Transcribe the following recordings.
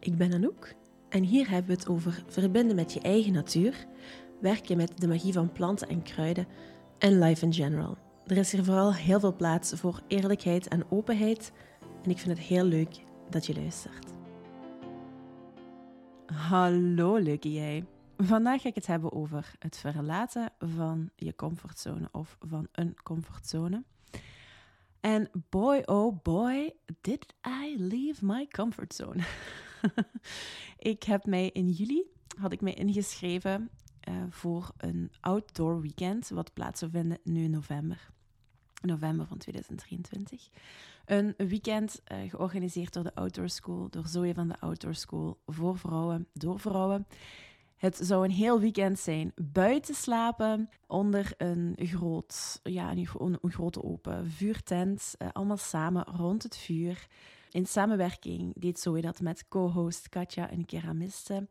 Ik ben Anouk en hier hebben we het over verbinden met je eigen natuur, werken met de magie van planten en kruiden en life in general. Er is hier vooral heel veel plaats voor eerlijkheid en openheid en ik vind het heel leuk dat je luistert. Hallo leuke jij. Vandaag ga ik het hebben over het verlaten van je comfortzone of van een comfortzone. En boy, oh boy, did I leave my comfort zone. ik heb mij in juli had ik mij ingeschreven uh, voor een outdoor weekend, wat plaats zou vinden nu in november. November van 2023. Een weekend uh, georganiseerd door de Outdoor School, door Zoe van de Outdoor School, voor vrouwen, door vrouwen. Het zou een heel weekend zijn. Buiten slapen, onder een, groot, ja, een, grote open vuurtent. Uh, allemaal samen rond het vuur. In samenwerking deed Zoe dat met co-host Katja, een keramiste.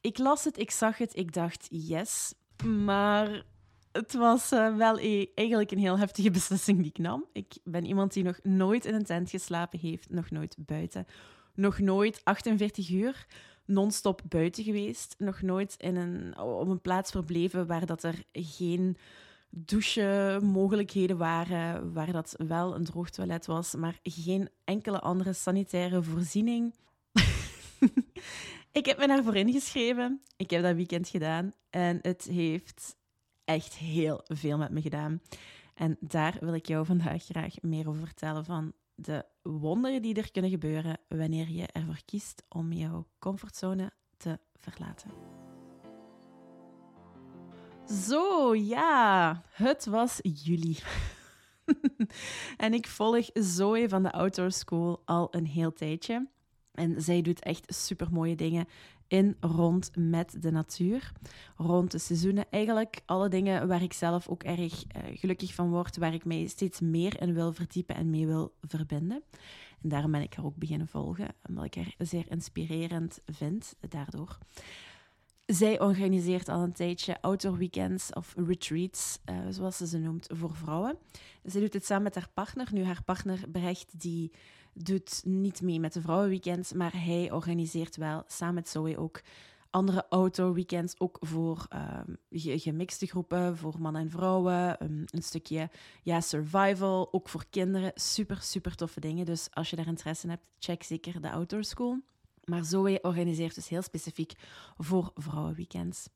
Ik las het, ik zag het, ik dacht yes. Maar het was uh, wel e eigenlijk een heel heftige beslissing die ik nam. Ik ben iemand die nog nooit in een tent geslapen heeft, nog nooit buiten. Nog nooit 48 uur non-stop buiten geweest. Nog nooit in een, op een plaats verbleven waar dat er geen douchemogelijkheden waren, waar dat wel een droog toilet was, maar geen enkele andere sanitaire voorziening. ik heb me daarvoor ingeschreven. Ik heb dat weekend gedaan en het heeft echt heel veel met me gedaan. En daar wil ik jou vandaag graag meer over vertellen van de wonderen die er kunnen gebeuren wanneer je ervoor kiest om jouw comfortzone te verlaten. Zo, ja, het was juli. en ik volg Zoe van de Outdoor School al een heel tijdje. En zij doet echt super mooie dingen in, rond met de natuur, rond de seizoenen. Eigenlijk alle dingen waar ik zelf ook erg uh, gelukkig van word, waar ik mij steeds meer in wil verdiepen en mee wil verbinden. En daarom ben ik haar ook beginnen volgen, omdat ik haar zeer inspirerend vind daardoor. Zij organiseert al een tijdje outdoor weekends of retreats, uh, zoals ze ze noemt, voor vrouwen. Ze doet het samen met haar partner. Nu, haar partner Brecht, die doet niet mee met de vrouwenweekends, maar hij organiseert wel samen met Zoe ook andere outdoor weekends, ook voor um, gemixte groepen, voor mannen en vrouwen. Een stukje ja, survival, ook voor kinderen. Super, super toffe dingen. Dus als je daar interesse in hebt, check zeker de Outdoor School. Maar Zoe organiseert dus heel specifiek voor vrouwenweekends.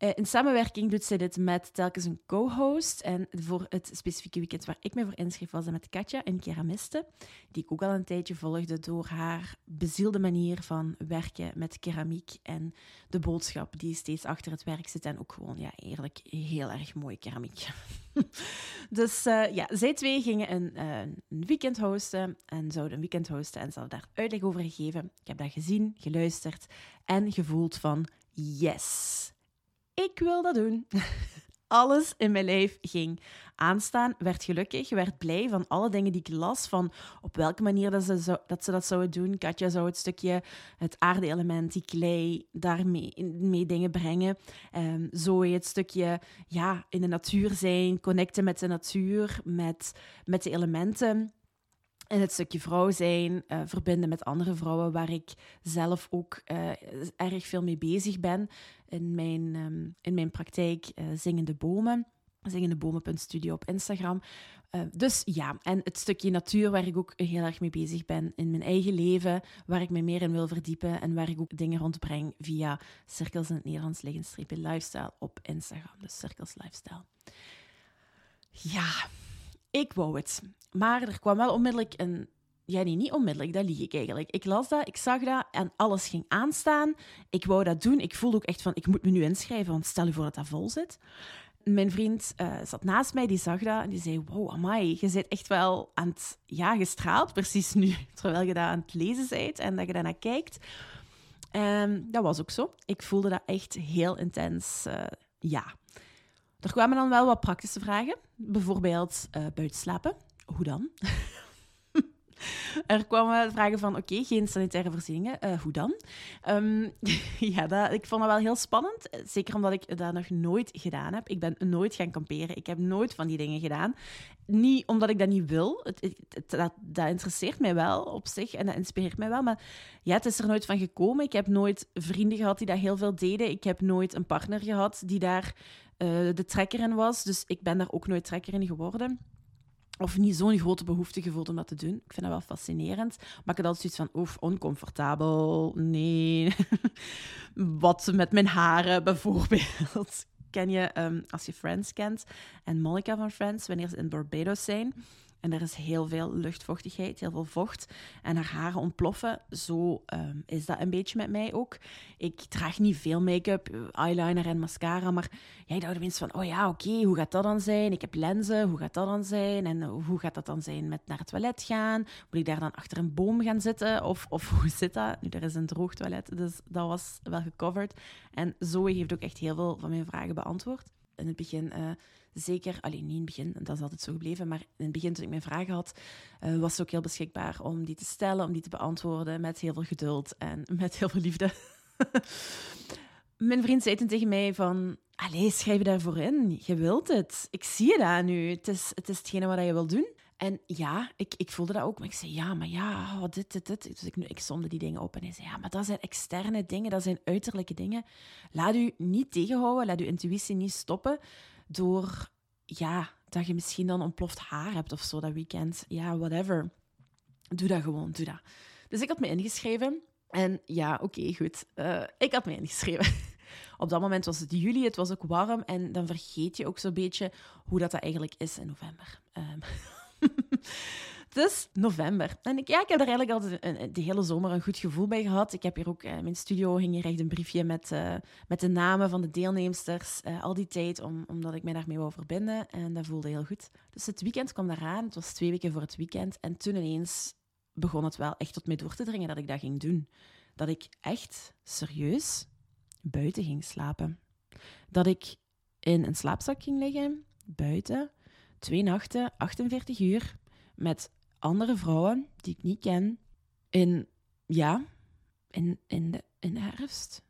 Uh, in samenwerking doet ze dit met telkens een co-host. En voor het specifieke weekend waar ik me voor inschreef, was dat met Katja, een keramiste, die ik ook al een tijdje volgde door haar bezielde manier van werken met keramiek en de boodschap die steeds achter het werk zit. En ook gewoon, ja, eerlijk, heel erg mooie keramiek. dus uh, ja, zij twee gingen een, uh, een, weekend hosten en zouden een weekend hosten en ze hadden daar uitleg over gegeven. Ik heb dat gezien, geluisterd en gevoeld van yes ik wil dat doen. Alles in mijn lijf ging aanstaan, werd gelukkig, werd blij van alle dingen die ik las, van op welke manier dat ze, dat, ze dat zouden doen. Katja zou het stukje, het aarde-element, die klei, daarmee mee dingen brengen. Zo het stukje ja, in de natuur zijn, connecten met de natuur, met, met de elementen. En het stukje vrouw zijn, uh, verbinden met andere vrouwen, waar ik zelf ook uh, erg veel mee bezig ben in mijn, um, in mijn praktijk. Uh, zingende bomen, zingendebomen.studio op Instagram. dus ja, en het stukje natuur waar ik ook heel erg mee bezig ben in mijn eigen leven, waar ik me meer in wil verdiepen en waar ik ook dingen rondbreng via Cirkels in het Nederlands liggenstreepje lifestyle op Instagram. Dus Cirkels Lifestyle. Ja, ik wou het. Maar er kwam wel onmiddellijk een. Ja, nee, niet onmiddellijk, dat lieg ik eigenlijk. Ik las dat, ik zag dat en alles ging aanstaan. Ik wou dat doen. Ik voelde ook echt van, ik moet me nu inschrijven, want stel je voor dat dat vol zit. Mijn vriend uh, zat naast mij, die zag dat en die zei: Wow, amai, je zit echt wel aan het, ja, gestraald, precies nu, terwijl je dat aan het lezen bent en dat je daarnaar kijkt. En dat was ook zo. Ik voelde dat echt heel intens, uh, ja. Er kwamen dan wel wat praktische vragen. Bijvoorbeeld uh, buiten slapen. Hoe dan? er kwamen vragen van, oké, geen sanitaire voorzieningen, uh, hoe dan? Ehm, ja, dat, ik vond dat wel heel spannend. Zeker omdat ik dat nog nooit gedaan heb. Ik ben nooit gaan kamperen. Ik heb nooit van die dingen gedaan. Niet omdat ik dat niet wil. Het, dat, dat, interesseert mij wel op zich en dat inspireert mij wel. Maar ja, het is er nooit van gekomen. Ik heb nooit vrienden gehad die dat heel veel deden. Ik heb nooit een partner gehad die daar uh, de trekker in was. Dus ik ben daar ook nooit trekker in geworden of niet zo'n grote behoefte gevoeld om dat te doen. Ik vind dat wel fascinerend. Maar ik had altijd zoiets van, oef, oncomfortabel, nee. Wat met mijn haren bijvoorbeeld. Ken je, um, als je Friends kent, en Monica van Friends, wanneer ze in Barbados zijn, en er is heel veel luchtvochtigheid, heel veel vocht. En haar haren ontploffen. Zo ehm, is dat een beetje met mij ook. Ik draag niet veel make-up, eyeliner en mascara. Maar jij dacht opeens van, oh ja, oké, hoe gaat dat dan zijn? Ik heb lenzen, hoe gaat dat dan zijn? En hoe gaat dat dan zijn met naar het toilet gaan? Moet ik daar dan achter een boom gaan zitten? Of, of hoe zit dat? Nu, er is een droog toilet, dus dat was wel gecoverd. En Zoe heeft ook echt heel veel van mijn vragen beantwoord. In het begin... Uh, zeker, alleen niet in het begin, dat is altijd zo gebleven, maar in het begin toen ik mijn vragen had, uh, was ze ook heel beschikbaar om die te stellen, om die te beantwoorden met heel veel geduld en met heel veel liefde. mijn vriend zei tegen mij van, allee, schrijf je daarvoor in. Je wilt het. Ik zie je daar nu. Het is, het is hetgene wat je wil doen. En ja, ik, ik voelde dat ook. Maar ik zei, ja, maar ja, oh, dit, dit, dit. Dus ik, ik die dingen op. En hij zei, ja, maar dat zijn externe dingen. Dat zijn uiterlijke dingen. Laat u niet tegenhouden. Laat uw intuïtie niet stoppen door, ja, dat je misschien dan ontploft haar hebt of zo dat weekend. Ja, whatever. Doe dat gewoon, doe dat. Dus ik had me ingeschreven. En ja, oké, goed. Uh, ik had me ingeschreven. Op dat moment was het juli, het was ook warm. En dan vergeet je ook zo'n beetje hoe dat, dat eigenlijk is in november. Um, Is november. En ik, ja, ik heb er eigenlijk een, de hele zomer een goed gevoel bij gehad. Ik heb hier ook, in eh, mijn studio hing hier een briefje met, uh, met de namen van de deelnemsters. Uh, al die tijd, om, omdat ik mij daarmee wou verbinden. En dat voelde heel goed. Dus het weekend kwam eraan. Het was twee weken voor het weekend. En toen ineens begon het wel echt tot mij door te dringen dat ik dat ging doen. Dat ik echt serieus buiten ging slapen. Dat ik in een slaapzak ging liggen, buiten, twee nachten, 48 uur, met andere vrouwen die ik niet ken in, ja, in, in, de, in de herfst.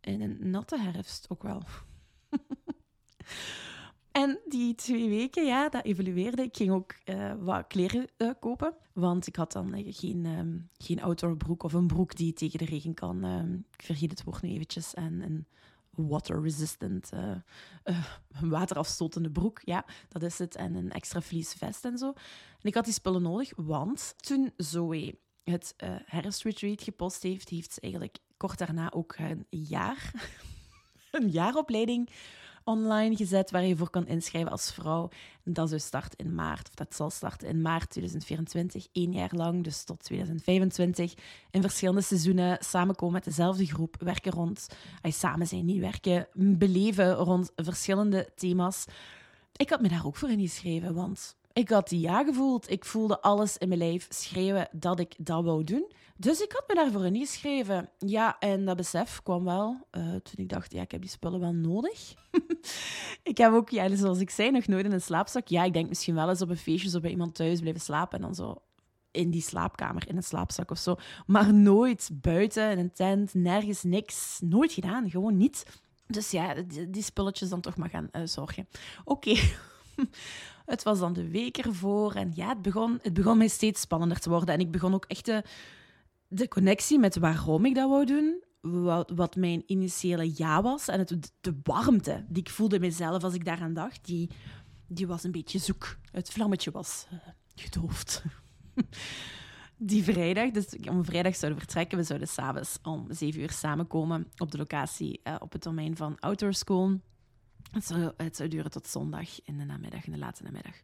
In een natte herfst ook wel. en die twee weken, ja, dat evolueerde. Ik ging ook uh, wat kleren uh, kopen, want ik had dan uh, geen, um, geen outdoor broek of een broek die tegen de regen kan. Um, ik vergeet het woord nu eventjes. En water-resistant, waterafstotende broek. Ja, dat is het. En een extra vliesvest en zo. En ik had die spullen nodig, want toen Zoe het uh, herfstretreat gepost heeft, heeft ze eigenlijk kort daarna ook een jaar, een jaaropleiding online gezet waar je voor kan inschrijven als vrouw. Dat zou starten in maart, of dat zal starten in maart 2024, één jaar lang, dus tot 2025. In verschillende seizoenen samenkomen met dezelfde groep, werken rond, samen zijn, niet werken, beleven rond verschillende thema's. Ik had me daar ook voor ingeschreven, want ik had die ja gevoeld. Ik voelde alles in mijn lijf schreeuwen dat ik dat wou doen. Dus ik had me daarvoor ingeschreven. Ja, en dat besef kwam wel uh, toen ik dacht, ja, ik heb die spullen wel nodig. ik heb ook, ja, zoals ik zei, nog nooit in een slaapzak. Ja, ik denk misschien wel eens op een feestje zo bij iemand thuis blijven slapen en dan zo in die slaapkamer, in een slaapzak of zo. Maar nooit buiten, in een tent, nergens, niks. Nooit gedaan, gewoon niet. Dus ja, die, spulletjes dan toch maar gaan uh, zorgen. Oké. Het was dan de week ervoor en ja, het begon, het begon mij steeds spannender te worden. En ik begon ook echt de, de connectie met waarom ik dat wou doen, wat, mijn initiële ja was en het, de warmte die ik voelde mezelf als ik daaraan dacht, die, die was een beetje zoek. Het vlammetje was uh, gedoofd. die vrijdag, dus om vrijdag zouden we vertrekken. We zouden s'avonds om zeven uur samenkomen op de locatie uh, op het domein van Outdoor School. Het zou, het zou duren tot zondag in de namiddag, in de late namiddag.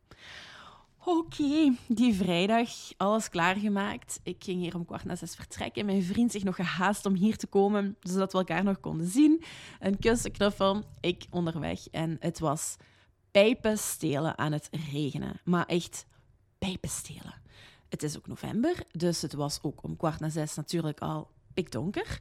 Oké, die vrijdag, alles klaargemaakt. Ik ging hier om kwart na zes vertrekken. Mijn vriend zich nog gehaast om hier te komen, zodat we elkaar nog konden zien. Een kus, een knuffel, ik onderweg. En het was pijpenstelen aan het regenen. Maar echt pijpenstelen. Het is ook november, dus het was ook om kwart na zes natuurlijk al pikdonker.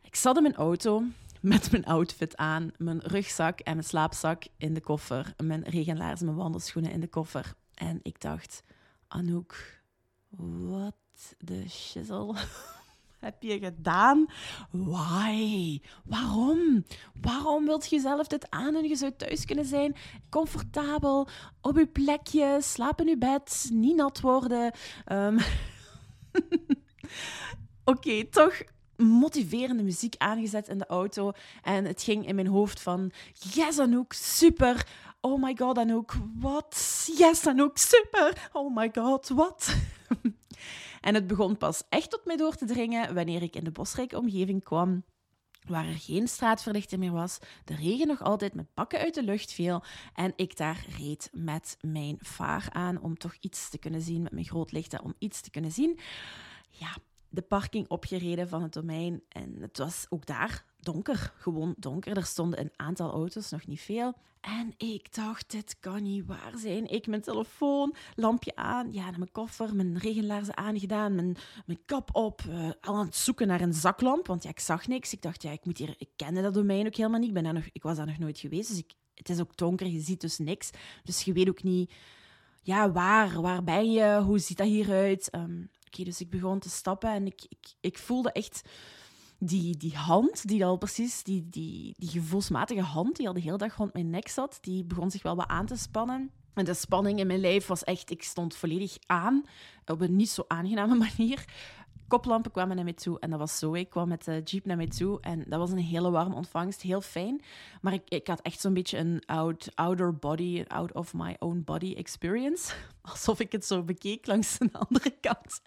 Ik zat in mijn auto, met mijn outfit aan, mijn rugzak en mijn slaapzak in de koffer, mijn regenlaars en mijn wandelschoenen in de koffer. En ik dacht, Anouk, Wat de shizzle heb je gedaan? Why? Waarom? Waarom wilt je zelf dit aan en je zou thuis kunnen zijn, comfortabel, op je plekje, slapen in je bed, niet nat worden. Um... Oké, toch motiverende muziek aangezet in de auto. En het ging in mijn hoofd van... Yes, Anouk, super. Oh my god, Anouk, wat? Yes, Anouk, super. Oh my god, wat? en het begon pas echt tot mij door te dringen wanneer ik in de bosrijke omgeving kwam waar er geen straatverlichting meer was, de regen nog altijd met bakken uit de lucht viel en ik daar reed met mijn vaar aan om toch iets te kunnen zien, met mijn groot licht om iets te kunnen zien. Ja, de parking opgereden van het domein. En het was ook daar donker, gewoon donker. Er stonden een aantal auto's, nog niet veel. En ik dacht, dit kan niet waar zijn. Ik mijn telefoon, lampje aan, ja, mijn koffer, mijn regenlaarzen aangedaan, mijn, mijn kap op, uh, al aan het zoeken naar een zaklamp, want ja, ik zag niks. Ik dacht, ja, ik moet hier, ik kende dat domein ook helemaal niet. Ik, ben daar nog, ik was daar nog nooit geweest, dus ik, het is ook donker, je ziet dus niks. Dus je weet ook niet, ja, waar, waar ben je, hoe ziet dat hieruit? Um, Oké, dus ik begon te stappen en ik, ik, ik voelde echt die, die hand, die al precies, die, die, die gevoelsmatige hand die al de hele dag rond mijn nek zat, die begon zich wel wat aan te spannen. En de spanning in mijn lijf was echt, ik stond volledig aan, op een niet zo aangename manier koplampen kwamen naar mij toe. En dat was zo. Ik kwam met de jeep naar mij toe. En dat was een hele warme ontvangst. Heel fijn. Maar ik, ik had echt zo'n beetje een out, outer body, out of my own body experience. Alsof ik het zo bekeek langs de andere kant.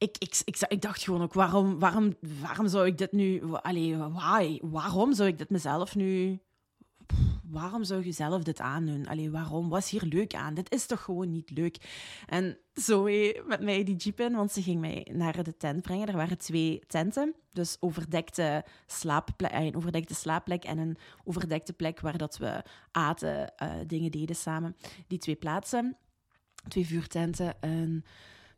Ik, ik, ik, ik dacht gewoon ook, waarom, waarom, waarom zou ik dit nu... Allee, why? Waarom zou ik dit mezelf nu waarom zou je zelf dit aandoen? Allee, waarom? Wat is hier leuk aan? Dit is toch gewoon niet leuk? En Zoe met mij die jeep in, want ze ging mij naar de tent brengen. Er waren twee tenten, dus overdekte slaapplek, een overdekte slaapplek en een overdekte plek waar dat we aten, uh, dingen deden samen. Die twee plaatsen, twee vuurtenten. En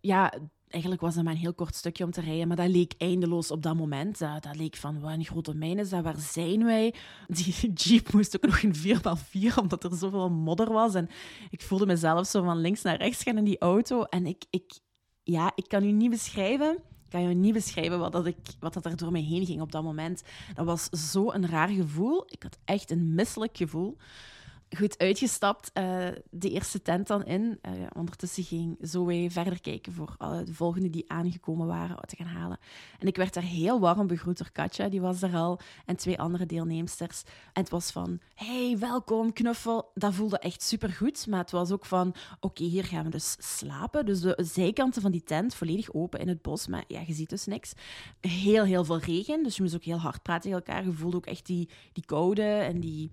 ja, eigenlijk was dat maar een heel kort stukje om te rijden, maar dat leek eindeloos op dat moment. Dat, leek van, wat een grote mijn is dat, waar zijn wij? Die jeep moest ook nog in 4x4, omdat er zoveel modder was. En ik voelde mezelf zo van links naar rechts gaan in die auto. En ik, ik, ja, ik kan u niet beschrijven... Ik kan je niet beschrijven wat, dat ik, wat dat er door mij heen ging op dat moment. Dat was zo een raar gevoel. Ik had echt een misselijk gevoel goed uitgestapt, uh, de eerste tent dan in. Uh, ondertussen ging Zoe verder kijken voor alle de volgende die aangekomen waren te gaan halen. En ik werd daar heel warm begroet door Katja, die was er al, en twee andere deelnemsters. En het was van, hey, welkom, knuffel. Dat voelde echt supergoed, maar het was ook van, oké, hier gaan we dus slapen. Dus de zijkanten van die tent volledig open in het bos, maar ja, je ziet dus niks. Heel, heel veel regen, dus je moest ook heel hard praten tegen elkaar. Je voelde ook echt die, die koude en die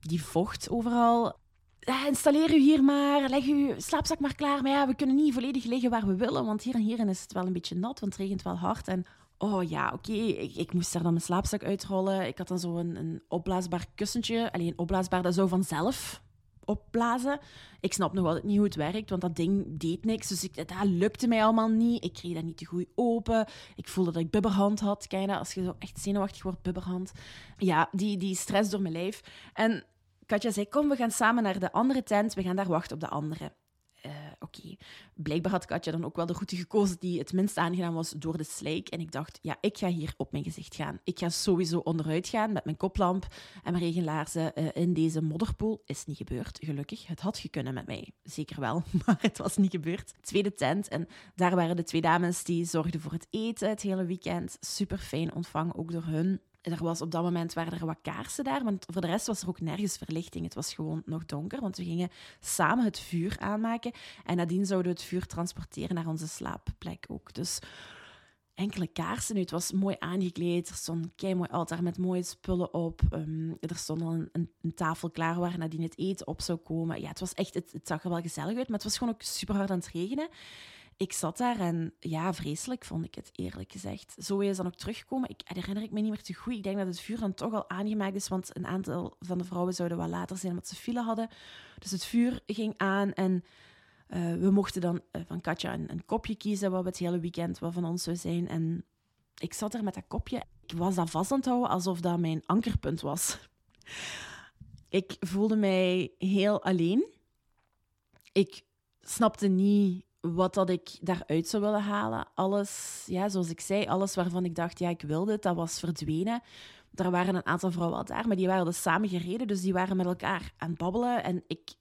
die vocht overal. Installeer u hier maar, leg uw slaapzak maar klaar. Maar ja, we kunnen niet volledig liggen waar we willen, want hier en hier is het wel een beetje nat, want het regent wel hard. En oh ja, oké, ik, ik, moest daar dan mijn slaapzak uitrollen. Ik had dan zo een, een opblaasbaar kussentje. Alleen opblaasbaar, dat zou vanzelf opblazen. Ik snap nog altijd niet hoe het werkt, want dat ding deed niks. Dus ik, dat lukte mij allemaal niet. Ik kreeg dat niet te goed open. Ik voelde dat ik bubberhand had. Kijk, als je zo echt zenuwachtig wordt, bubberhand. Ja, die, die stress door mijn lijf. En Katja zei, kom, we gaan samen naar de andere tent. We gaan daar wachten op de andere. Oké, blijkbaar had Katja dan ook wel de route gekozen die het minst aangenaam was door de slijk. En ik dacht, ja, ik ga hier op mijn gezicht gaan. Ik ga sowieso onderuit gaan met mijn koplamp en mijn regenlaarzen uh, in deze modderpoel. Is niet gebeurd, gelukkig. Het had gekunnen met mij, zeker wel, maar het was niet gebeurd. Tweede tent en daar waren de twee dames die zorgden voor het eten het hele weekend. Super fijn ontvangen, ook door hun. Er was op dat moment waren er wat kaarsen daar, want voor de rest was er ook nergens verlichting. Het was gewoon nog donker, want we gingen samen het vuur aanmaken en nadien zouden we het vuur transporteren naar onze slaapplek ook. Dus enkele kaarsen. Nu, het was mooi aangekleed. Er stond een kei mooi altaar met mooie spullen op. Um, er stond al een, een, tafel klaar waar nadien het eten op zou komen. Ja, het was echt, het, het zag er wel gezellig uit, maar het was gewoon ook super hard aan het regenen ik zat daar en ja, vreselijk vond ik het, eerlijk gezegd. Zo is dan ook teruggekomen. Ik herinner ik me niet meer te goed. Ik denk dat het vuur dan toch al aangemaakt is, want een aantal van de vrouwen zouden wat later zijn omdat ze file hadden. Dus het vuur ging aan en uh, we mochten dan uh, van Katja een, een, kopje kiezen wat we het hele weekend wat van ons zou zijn. En ik zat er met dat kopje. Ik was dat vast aan het houden alsof dat mijn ankerpunt was. ik voelde mij heel alleen. Ik snapte niet wat dat ik daaruit zou willen halen. Alles, ja, zoals ik zei, alles waarvan ik dacht, ja, ik wil dit, dat was verdwenen. Er waren een aantal vrouwen al daar, maar die waren dus samen gereden. Dus die waren met elkaar aan het babbelen. En ik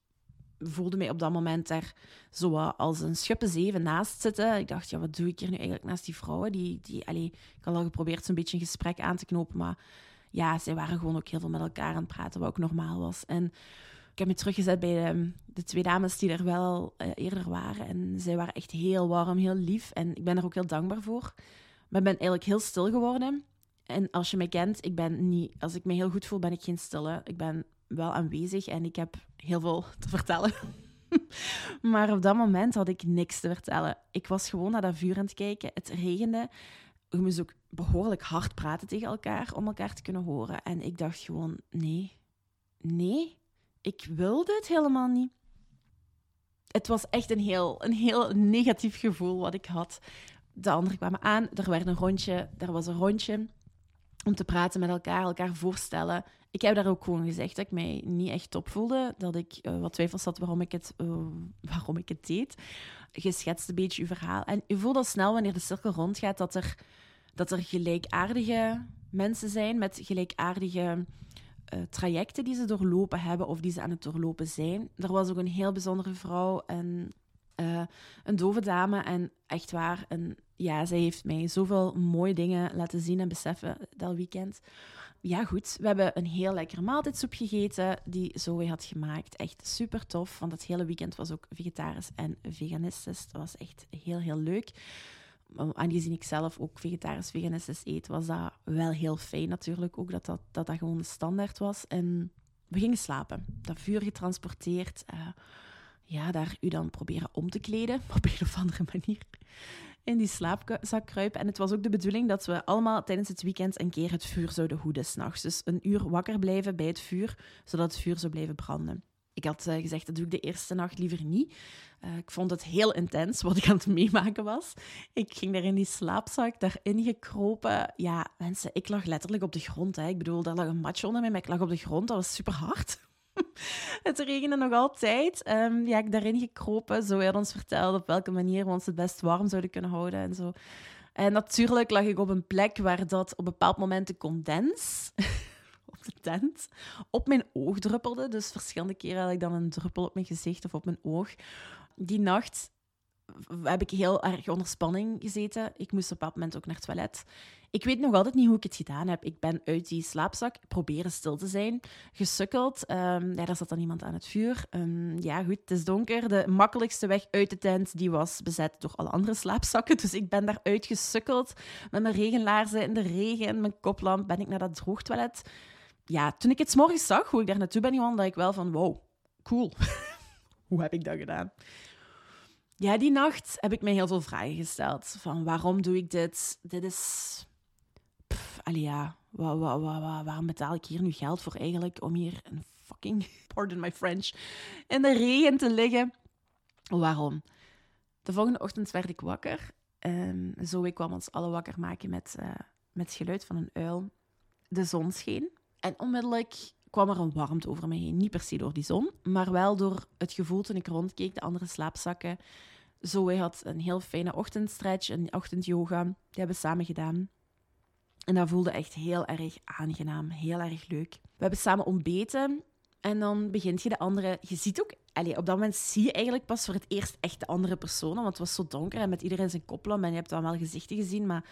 voelde mij op dat moment daar zo als een schuppenzeven naast zitten. Ik dacht, ja, wat doe ik hier nu eigenlijk naast die vrouwen? Die, die, allee, ik had al geprobeerd zo'n beetje een gesprek aan te knopen, maar ja, zij waren gewoon ook heel veel met elkaar aan het praten, wat ook normaal was. En heb me teruggezet bij de, de twee dames die er wel uh, eerder waren. En zij waren echt heel warm, heel lief. En ik ben er ook heel dankbaar voor. Maar ik ben eigenlijk heel stil geworden. En als je mij kent, ik ben niet... Als ik me heel goed voel, ben ik geen stille. Ik ben wel aanwezig en ik heb heel veel te vertellen. maar op dat moment had ik niks te vertellen. Ik was gewoon naar dat vuur aan het kijken. Het regende. We moesten ook behoorlijk hard praten tegen elkaar om elkaar te kunnen horen. En ik dacht gewoon: nee, nee, ik wil dit helemaal niet. Het was echt een heel, een heel negatief gevoel wat ik had. De anderen kwamen aan, er werd een rondje, er was een rondje om te praten met elkaar, elkaar voorstellen. Ik heb daar ook gewoon gezegd dat ik mij niet echt top voelde, dat ik uh, wat twijfels had waarom ik, het, uh, waarom ik het deed. Je schetst een beetje je verhaal. En je voelt al snel wanneer de cirkel rondgaat dat er, dat er gelijkaardige mensen zijn met gelijkaardige uh, trajecten die ze doorlopen hebben of die ze aan het doorlopen zijn. Er was ook een heel bijzondere vrouw, en, een dove dame en echt waar, een, ja, zij heeft mij zoveel mooie dingen laten zien en beseffen dat weekend ja, goed. We hebben een heel lekkere maaltijdsoep gegeten die Zoe had gemaakt. Echt super tof, want het hele weekend was ook vegetarisch en veganistisch. Dat was echt heel, heel leuk. Aangezien ik zelf ook vegetarisch veganistisch eet, was dat wel heel fijn natuurlijk. Ook dat dat, dat, dat gewoon de standaard was. En we gingen slapen. Dat vuur getransporteerd. Uh, ja, daar u dan proberen om te kleden, op een of andere manier in die slaapzak kruipen. En het was ook de bedoeling dat we allemaal tijdens het weekend een keer het vuur zouden hoeden s'nachts. Dus een uur wakker blijven bij het vuur, zodat het vuur zou blijven branden. Ik had uh, gezegd, dat doe ik de eerste nacht liever niet. Uh, ik vond het heel intens wat ik aan het meemaken was. Ik ging daar in die slaapzak, daarin gekropen. Ja, mensen, ik lag letterlijk op de grond. Hè. Ik bedoel, daar lag een matje onder mij, maar ik lag op de grond. Dat was super hard. het regende nog altijd. Um, ja, ik daarin gekropen. Zo had ons verteld op welke manier we ons het best warm zouden kunnen houden en zo. En natuurlijk lag ik op een plek waar dat op een bepaald moment de condens tent op mijn oog druppelde. Dus verschillende keren had ik dan een druppel op mijn gezicht of op mijn oog. Die nacht heb ik heel erg onder spanning gezeten. Ik moest op bepaald moment ook naar het toilet. Ik weet nog altijd niet hoe ik het gedaan heb. Ik ben uit die slaapzak proberen stil te zijn, gesukkeld. Um, ja, daar zat dan iemand aan het vuur. Um, ja, goed, het is donker. De makkelijkste weg uit de tent die was bezet door alle andere slaapzakken. Dus ik ben daaruit gesukkeld met mijn regenlaarzen in de regen, mijn koplamp, ben ik naar dat droogtoilet. Ja, toen ik het morgens zag, hoe ik daar naartoe ben gegaan, dacht ik wel van, wow, cool. hoe heb ik dat gedaan? Ja, die nacht heb ik mij heel veel vragen gesteld. Van waarom doe ik dit? Dit is ja, waarom betaal ik hier nu geld voor eigenlijk om hier een fucking, pardon my French, in de regen te liggen? Waarom? De volgende ochtend werd ik wakker. Um, Zoe kwam ons alle wakker maken met, uh, met het geluid van een uil. De zon scheen. En onmiddellijk kwam er een warmte over me heen. Niet per se door die zon, maar wel door het gevoel toen ik rondkeek, de andere slaapzakken. Zoe had een heel fijne ochtendstretch, een ochtendyoga. Die hebben we samen gedaan. En dat voelde echt heel erg aangenaam, heel erg leuk. We hebben samen ontbeten en dan begint je de andere... Je ziet ook... Allez, op dat moment zie je eigenlijk pas voor het eerst echt de andere personen, want het was zo donker en met iedereen zijn koplam en je hebt dan wel gezichten gezien, maar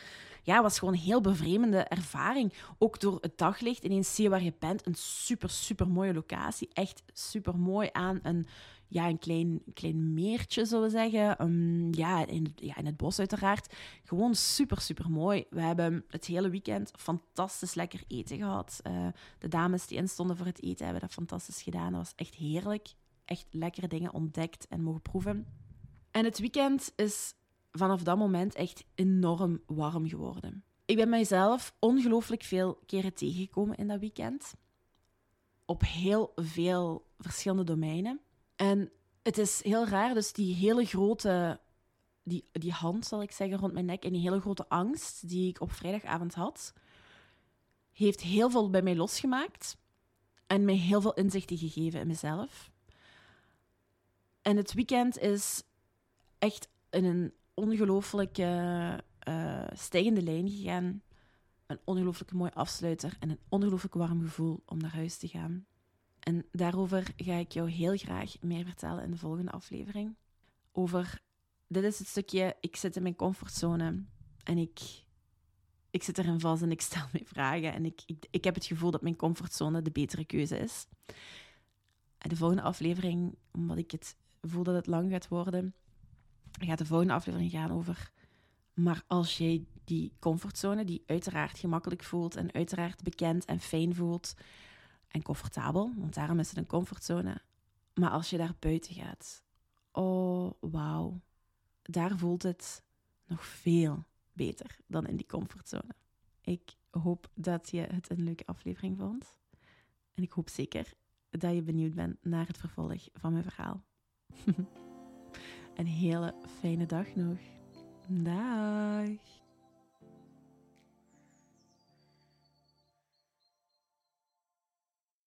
ja, het was gewoon een heel bevreemde ervaring. Ook door het daglicht, ineens zie je waar je bent. Een super, super mooie locatie. Echt super mooi aan een ja, een klein, klein meertje, zullen we zeggen. Um, ja, in, ja, in het bos uiteraard. Gewoon super, super mooi. We hebben het hele weekend fantastisch lekker eten gehad. Uh, de dames die instonden voor het eten hebben dat fantastisch gedaan. Dat was echt heerlijk. Echt lekkere dingen ontdekt en mogen proeven. En het weekend is vanaf dat moment echt enorm warm geworden. Ik ben mijzelf ongelooflijk veel keren tegengekomen in dat weekend. Op heel veel verschillende domeinen. En het is heel raar, dus die hele grote, die, die hand zal ik zeggen, rond mijn nek en die hele grote angst die ik op vrijdagavond had, heeft heel veel bij mij losgemaakt en mij heel veel inzichten gegeven in mezelf. En het weekend is echt in een ongelooflijke uh, stijgende lijn gegaan. Een ongelooflijk mooi afsluiter en een ongelooflijk warm gevoel om naar huis te gaan. En daarover ga ik jou heel graag meer vertellen in de volgende aflevering. Over, dit is het stukje, ik zit in mijn comfortzone en ik, ik zit erin vast en ik stel me vragen. En ik, ik, ik heb het gevoel dat mijn comfortzone de betere keuze is. En de volgende aflevering, omdat ik het voel dat het lang gaat worden, gaat de volgende aflevering gaan over. Maar als jij die comfortzone, die uiteraard gemakkelijk voelt en uiteraard bekend en fijn voelt en comfortabel, want daarom is het een comfortzone. Maar als je daar buiten gaat, oh wauw, daar voelt het nog veel beter dan in die comfortzone. Ik hoop dat je het een leuke aflevering vond. En ik hoop zeker dat je benieuwd bent naar het vervolg van mijn verhaal. een hele fijne dag nog. Dag.